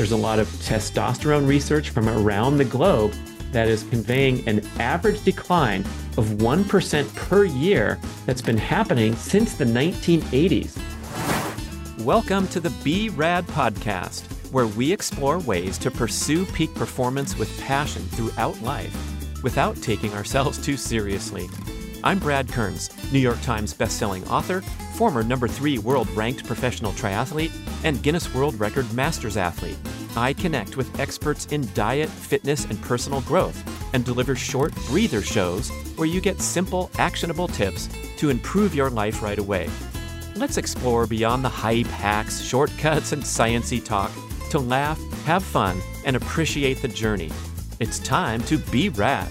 There's a lot of testosterone research from around the globe that is conveying an average decline of 1% per year that's been happening since the 1980s. Welcome to the Be Rad podcast, where we explore ways to pursue peak performance with passion throughout life without taking ourselves too seriously. I'm Brad Kearns, New York Times bestselling author, former number three world ranked professional triathlete, and Guinness World Record Masters athlete. I connect with experts in diet, fitness, and personal growth and deliver short breather shows where you get simple, actionable tips to improve your life right away. Let's explore beyond the hype, hacks, shortcuts, and sciency talk to laugh, have fun, and appreciate the journey. It's time to be rad.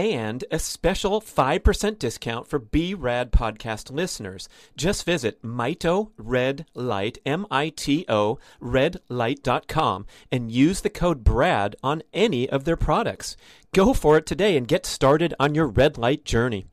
and a special 5% discount for B-Rad podcast listeners. Just visit Mito Red Light, M-I-T-O, redlight.com and use the code BRAD on any of their products. Go for it today and get started on your red light journey.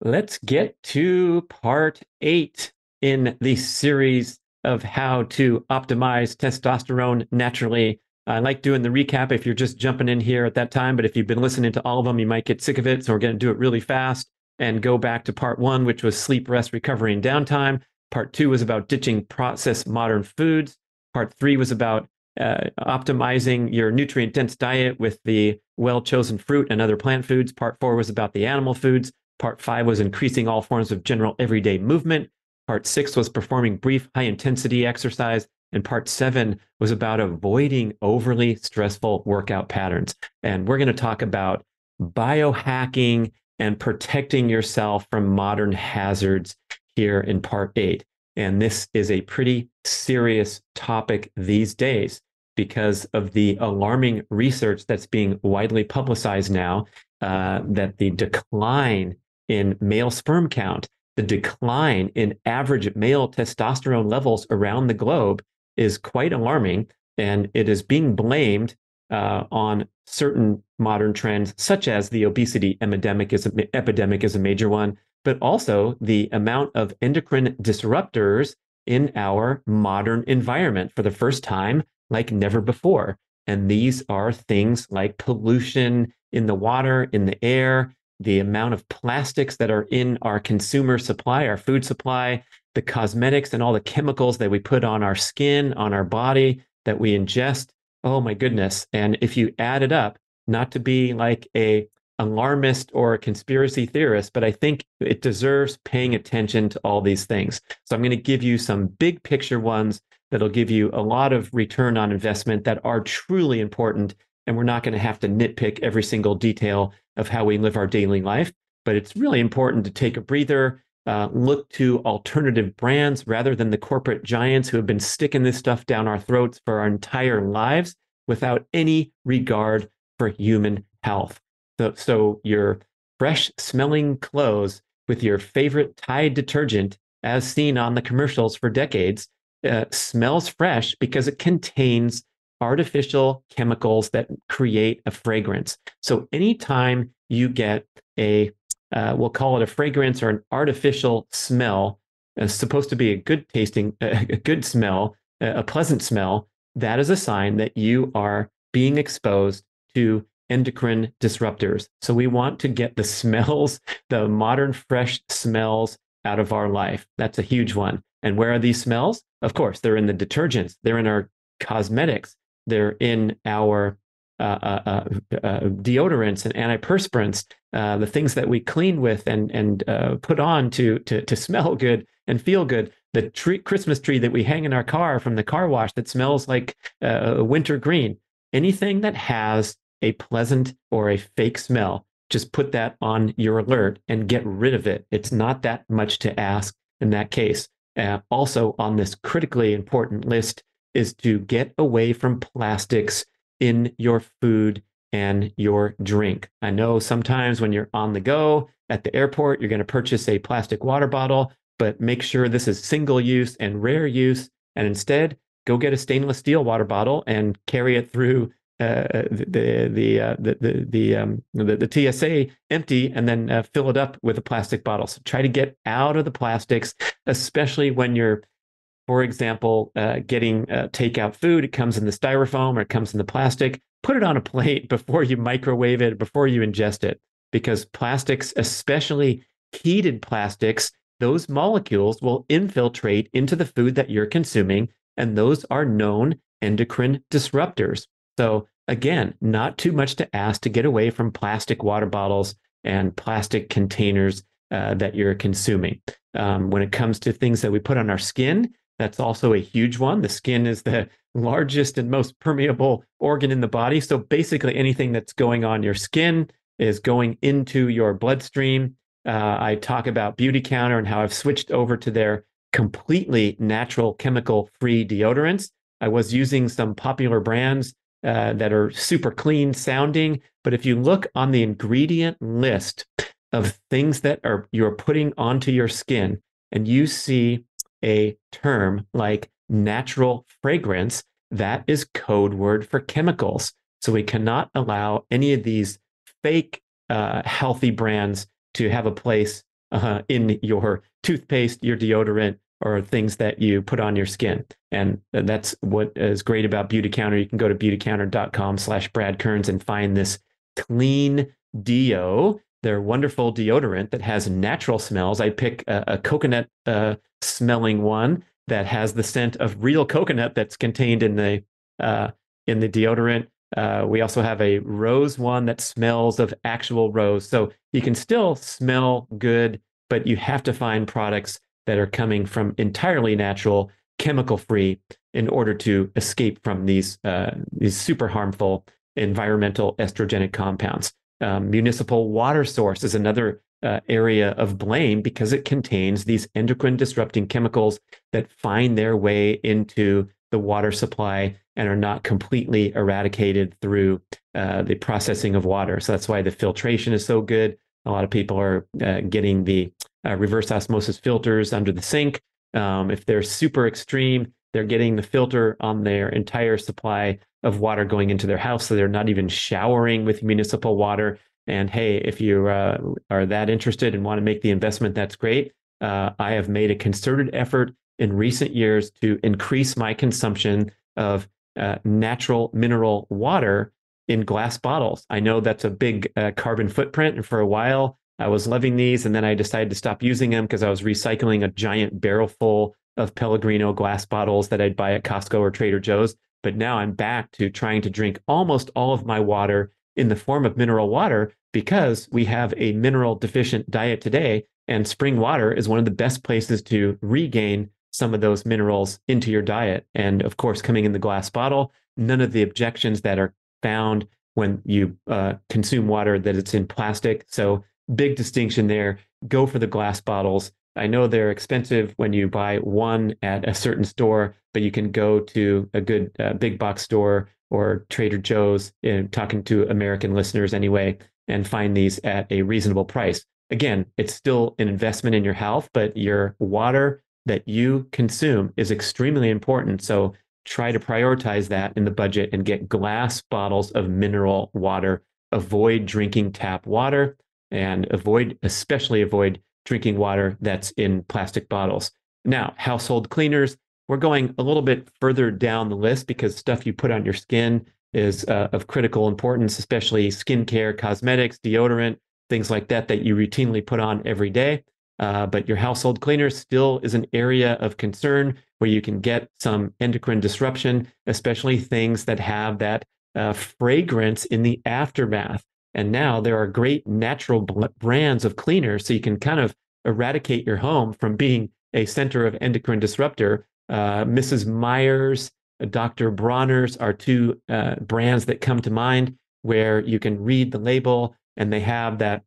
Let's get to part eight in the series of how to optimize testosterone naturally I like doing the recap if you're just jumping in here at that time, but if you've been listening to all of them, you might get sick of it. So we're going to do it really fast and go back to part one, which was sleep, rest, recovery, and downtime. Part two was about ditching processed modern foods. Part three was about uh, optimizing your nutrient dense diet with the well chosen fruit and other plant foods. Part four was about the animal foods. Part five was increasing all forms of general everyday movement. Part six was performing brief, high intensity exercise. And part seven was about avoiding overly stressful workout patterns. And we're going to talk about biohacking and protecting yourself from modern hazards here in part eight. And this is a pretty serious topic these days because of the alarming research that's being widely publicized now uh, that the decline in male sperm count, the decline in average male testosterone levels around the globe is quite alarming, and it is being blamed uh, on certain modern trends, such as the obesity epidemic is a, epidemic is a major one, but also the amount of endocrine disruptors in our modern environment for the first time like never before. And these are things like pollution in the water, in the air, the amount of plastics that are in our consumer supply, our food supply, the cosmetics and all the chemicals that we put on our skin, on our body, that we ingest. Oh my goodness. And if you add it up, not to be like a alarmist or a conspiracy theorist, but I think it deserves paying attention to all these things. So I'm going to give you some big picture ones that'll give you a lot of return on investment that are truly important. And we're not going to have to nitpick every single detail of how we live our daily life. But it's really important to take a breather, uh, look to alternative brands rather than the corporate giants who have been sticking this stuff down our throats for our entire lives without any regard for human health. So, so your fresh smelling clothes with your favorite Tide detergent, as seen on the commercials for decades, uh, smells fresh because it contains artificial chemicals that create a fragrance. So anytime you get a, uh, we'll call it a fragrance or an artificial smell, uh, supposed to be a good tasting, a good smell, a pleasant smell, that is a sign that you are being exposed to endocrine disruptors. So we want to get the smells, the modern fresh smells out of our life. That's a huge one. And where are these smells? Of course, they're in the detergents, they're in our cosmetics, they're in our uh, uh, uh, uh deodorants and antiperspirants, the things that we clean with and and put on to, to to smell good and feel good. The tree, Christmas tree that we hang in our car from the car wash that smells like winter green. Anything that has a pleasant or a fake smell, just put that on your alert and get rid of it. It's not that much to ask in that case. Uh, also, on this critically important list is to get away from plastics in your food and your drink. I know sometimes when you're on the go at the airport, you're going to purchase a plastic water bottle, but make sure this is single use and rare use. And instead, go get a stainless steel water bottle and carry it through uh, the the uh, the the the, um, the, the TSA empty and then uh, fill it up with a plastic bottle. So try to get out of the plastics, especially when you're, for example, uh, getting uh, takeout food. It comes in the styrofoam or it comes in the plastic. Put it on a plate before you microwave it, before you ingest it, because plastics, especially heated plastics, those molecules will infiltrate into the food that you're consuming, and those are known endocrine disruptors. So again, not too much to ask to get away from plastic water bottles and plastic containers uh, that you're consuming. Um, when it comes to things that we put on our skin, that's also a huge one. The skin is the largest and most permeable organ in the body. So basically, anything that's going on your skin is going into your bloodstream. Uh, I talk about Beautycounter and how I've switched over to their completely natural chemical free deodorants. I was using some popular brands uh, that are super clean sounding. But if you look on the ingredient list of things that are you're putting onto your skin, and you see a term like natural fragrance, that is code word for chemicals. So we cannot allow any of these fake uh, healthy brands to have a place uh, in your toothpaste, your deodorant, or things that you put on your skin. And that's what is great about Beautycounter. You can go to beautycounter.com slash Brad Kearns and find this clean deo, their wonderful deodorant that has natural smells. I pick a, a coconut uh, smelling one that has the scent of real coconut that's contained in the uh, in the deodorant. Uh, we also have a rose one that smells of actual rose. So you can still smell good, but you have to find products that are coming from entirely natural, chemical free, in order to escape from these uh, these super harmful environmental estrogenic compounds. Um, municipal water source is another uh, area of blame because it contains these endocrine disrupting chemicals that find their way into the water supply and are not completely eradicated through uh, the processing of water. So that's why the filtration is so good. A lot of people are uh, getting the uh, reverse osmosis filters under the sink. Um, if they're super extreme, they're getting the filter on their entire supply of water going into their house. So they're not even showering with municipal water. And hey, if you uh, are that interested and want to make the investment, that's great. Uh, I have made a concerted effort in recent years to increase my consumption of uh, natural mineral water in glass bottles. I know that's a big uh, carbon footprint. And for a while, I was loving these. And then I decided to stop using them because I was recycling a giant barrel full of Pellegrino glass bottles that I'd buy at Costco or Trader Joe's. But now I'm back to trying to drink almost all of my water in the form of mineral water because we have a mineral deficient diet today. And spring water is one of the best places to regain some of those minerals into your diet. And of course, coming in the glass bottle, none of the objections that are found when you uh, consume water that it's in plastic. So, big distinction there. Go for the glass bottles. I know they're expensive when you buy one at a certain store, but you can go to a good uh, big box store or Trader Joe's, uh, talking to American listeners anyway, and find these at a reasonable price. Again, it's still an investment in your health, but your water that you consume is extremely important. So try to prioritize that in the budget and get glass bottles of mineral water. Avoid drinking tap water and avoid, especially avoid drinking water that's in plastic bottles. Now, household cleaners, we're going a little bit further down the list because stuff you put on your skin is uh, of critical importance, especially skincare, cosmetics, deodorant, things like that that you routinely put on every day. Uh, but your household cleaner still is an area of concern where you can get some endocrine disruption, especially things that have that uh, fragrance in the aftermath. And now there are great natural brands of cleaners, so you can kind of eradicate your home from being a center of endocrine disruptor. Uh, Mrs. Meyer's, uh, Dr. Bronner's are two uh, brands that come to mind where you can read the label and they have that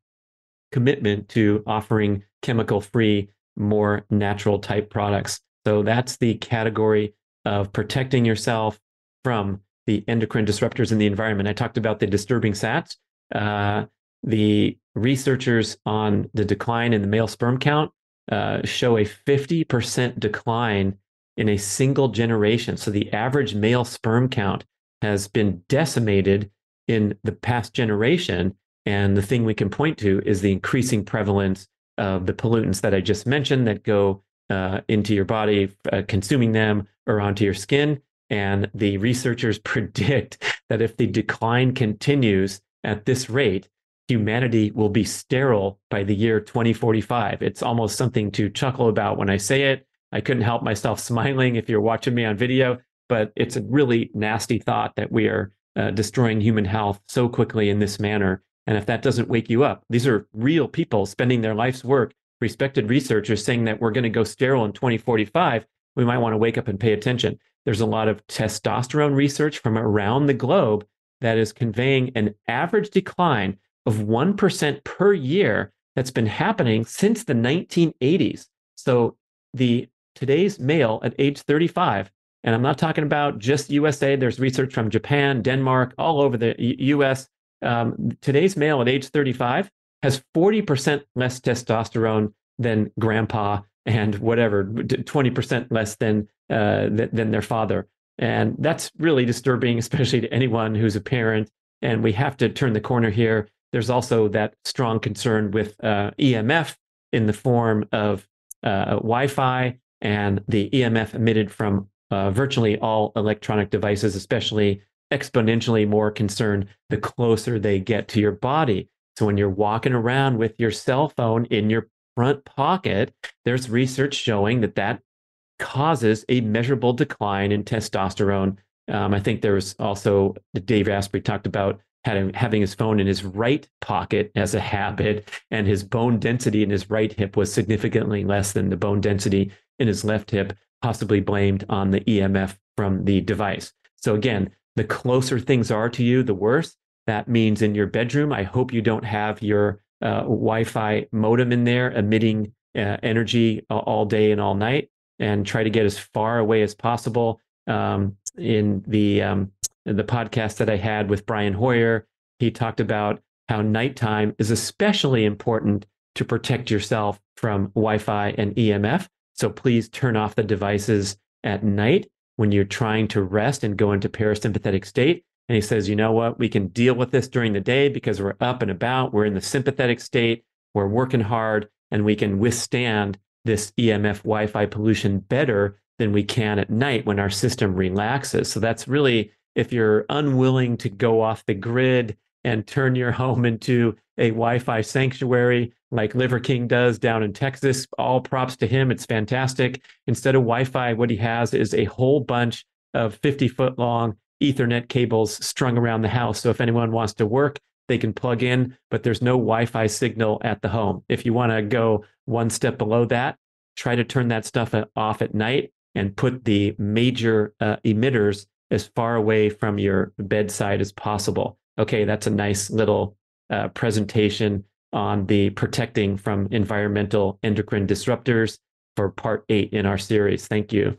commitment to offering chemical free, more natural type products. So that's the category of protecting yourself from the endocrine disruptors in the environment. I talked about the disturbing sats. Uh, the researchers on the decline in the male sperm count uh, show a 50% decline in a single generation. So the average male sperm count has been decimated in the past generation. And the thing we can point to is the increasing prevalence of the pollutants that I just mentioned that go uh, into your body, uh, consuming them or onto your skin. And the researchers predict that if the decline continues at this rate, humanity will be sterile by the year 2045. It's almost something to chuckle about when I say it. I couldn't help myself smiling if you're watching me on video, but it's a really nasty thought that we are uh, destroying human health so quickly in this manner. And if that doesn't wake you up, these are real people spending their life's work, respected researchers saying that we're going to go sterile in 2045. We might want to wake up and pay attention. There's a lot of testosterone research from around the globe that is conveying an average decline of 1% per year that's been happening since the 1980s. So the today's male at age 35 and I'm not talking about just USA. There's research from Japan, Denmark, all over the US um, today's male at age 35 has 40% less testosterone than grandpa and whatever 20% less than uh, than their father and that's really disturbing especially to anyone who's a parent and we have to turn the corner here there's also that strong concern with uh, emf in the form of uh, wi-fi and the emf emitted from uh, virtually all electronic devices especially exponentially more concerned the closer they get to your body. So when you're walking around with your cell phone in your front pocket, there's research showing that that causes a measurable decline in testosterone. Um, I think there was also Dave Asprey talked about having, having his phone in his right pocket as a habit, and his bone density in his right hip was significantly less than the bone density in his left hip, possibly blamed on the EMF from the device. So again, the closer things are to you, the worse. That means in your bedroom, I hope you don't have your uh, Wi Fi modem in there emitting uh, energy all day and all night, and try to get as far away as possible. Um, in the um, in the podcast that I had with Brian Hoyer, he talked about how nighttime is especially important to protect yourself from Wi Fi and EMF. So please turn off the devices at night when you're trying to rest and go into parasympathetic state. And he says, you know what? We can deal with this during the day because we're up and about. We're in the sympathetic state. We're working hard and we can withstand this EMF Wi Fi pollution better than we can at night when our system relaxes. So that's really if you're unwilling to go off the grid and turn your home into a Wi Fi sanctuary like Liver King does down in Texas, all props to him. It's fantastic. Instead of Wi Fi, what he has is a whole bunch of 50 foot long Ethernet cables strung around the house. So if anyone wants to work, they can plug in, but there's no Wi Fi signal at the home. If you want to go one step below that, try to turn that stuff off at night and put the major uh, emitters as far away from your bedside as possible. Okay, that's a nice little uh, presentation on the protecting from environmental endocrine disruptors for part eight in our series. Thank you.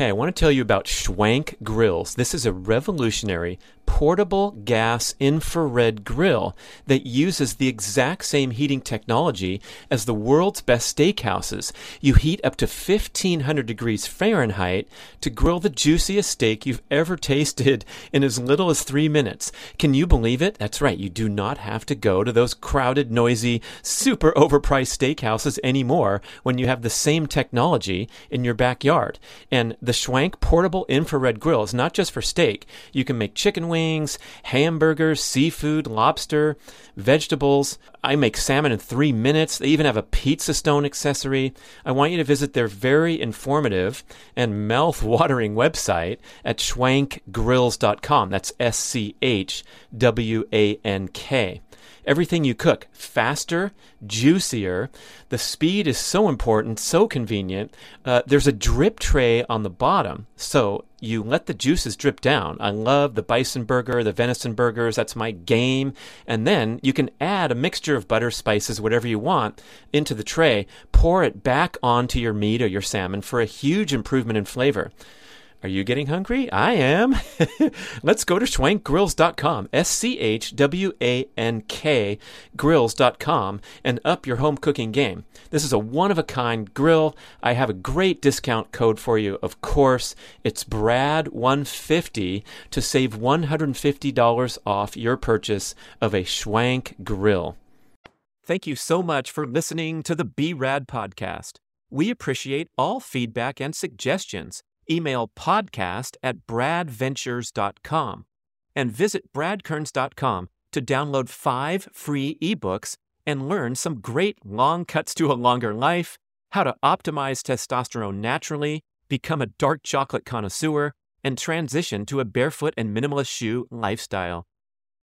Hey, I want to tell you about Schwank Grills. This is a revolutionary portable gas infrared grill that uses the exact same heating technology as the world's best steakhouses. You heat up to 1500 degrees Fahrenheit to grill the juiciest steak you've ever tasted in as little as three minutes. Can you believe it? That's right. You do not have to go to those crowded, noisy, super overpriced steakhouses anymore when you have the same technology in your backyard. And the Schwank portable infrared grill is not just for steak. You can make chicken wings wings, hamburgers, seafood, lobster, vegetables. I make salmon in three minutes. They even have a pizza stone accessory. I want you to visit their very informative and mouth watering website at schwankgrills.com. That's S C H W A N K everything you cook faster, juicier. The speed is so important, so convenient. Uh, there's a drip tray on the bottom, so you let the juices drip down. I love the bison burger, the venison burgers. That's my game. And then you can add a mixture of butter, spices, whatever you want into the tray. Pour it back onto your meat or your salmon for a huge improvement in flavor. Are you getting hungry? I am. Let's go to schwankgrills.com, S C H W A N K grills.com, and up your home cooking game. This is a one of a kind grill. I have a great discount code for you, of course. It's BRAD150 to save $150 off your purchase of a Schwank grill. Thank you so much for listening to the B Rad podcast. We appreciate all feedback and suggestions email podcast at bradventures.com and visit bradkearns.com to download five free ebooks and learn some great long cuts to a longer life, how to optimize testosterone naturally, become a dark chocolate connoisseur, and transition to a barefoot and minimalist shoe lifestyle.